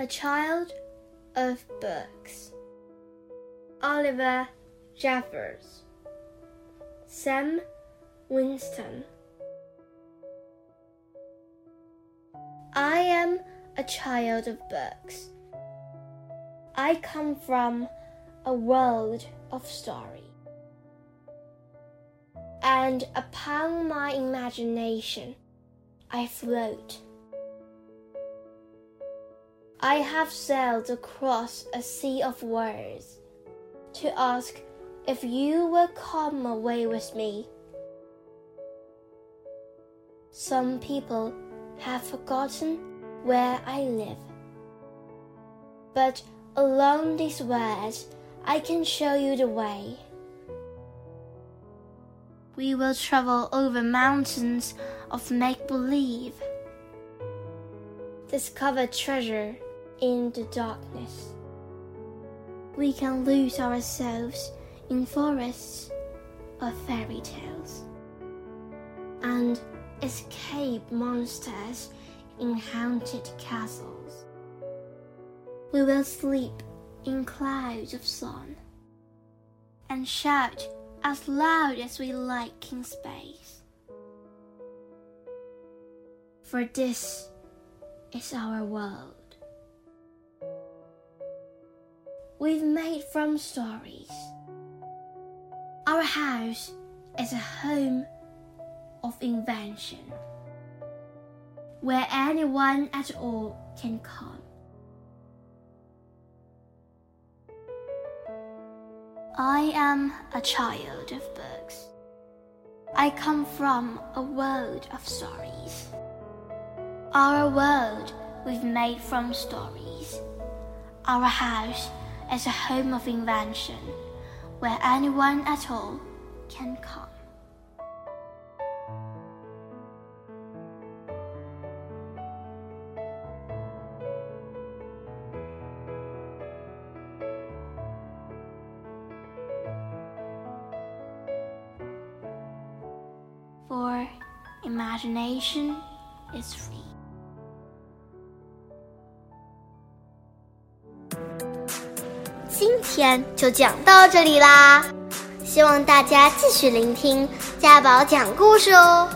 A child of books. Oliver Jeffers. Sam Winston. I am a child of books. I come from a world of story. And upon my imagination, I float. I have sailed across a sea of words to ask if you will come away with me. Some people have forgotten where I live. But along these words, I can show you the way. We will travel over mountains of make believe, discover treasure in the darkness. We can lose ourselves in forests of fairy tales and escape monsters in haunted castles. We will sleep in clouds of sun and shout as loud as we like in space. For this is our world. We've made from stories. Our house is a home of invention where anyone at all can come. I am a child of books. I come from a world of stories. Our world we've made from stories. Our house is a home of invention where anyone at all can come. For imagination is free. 今天就讲到这里啦，希望大家继续聆听家宝讲故事哦。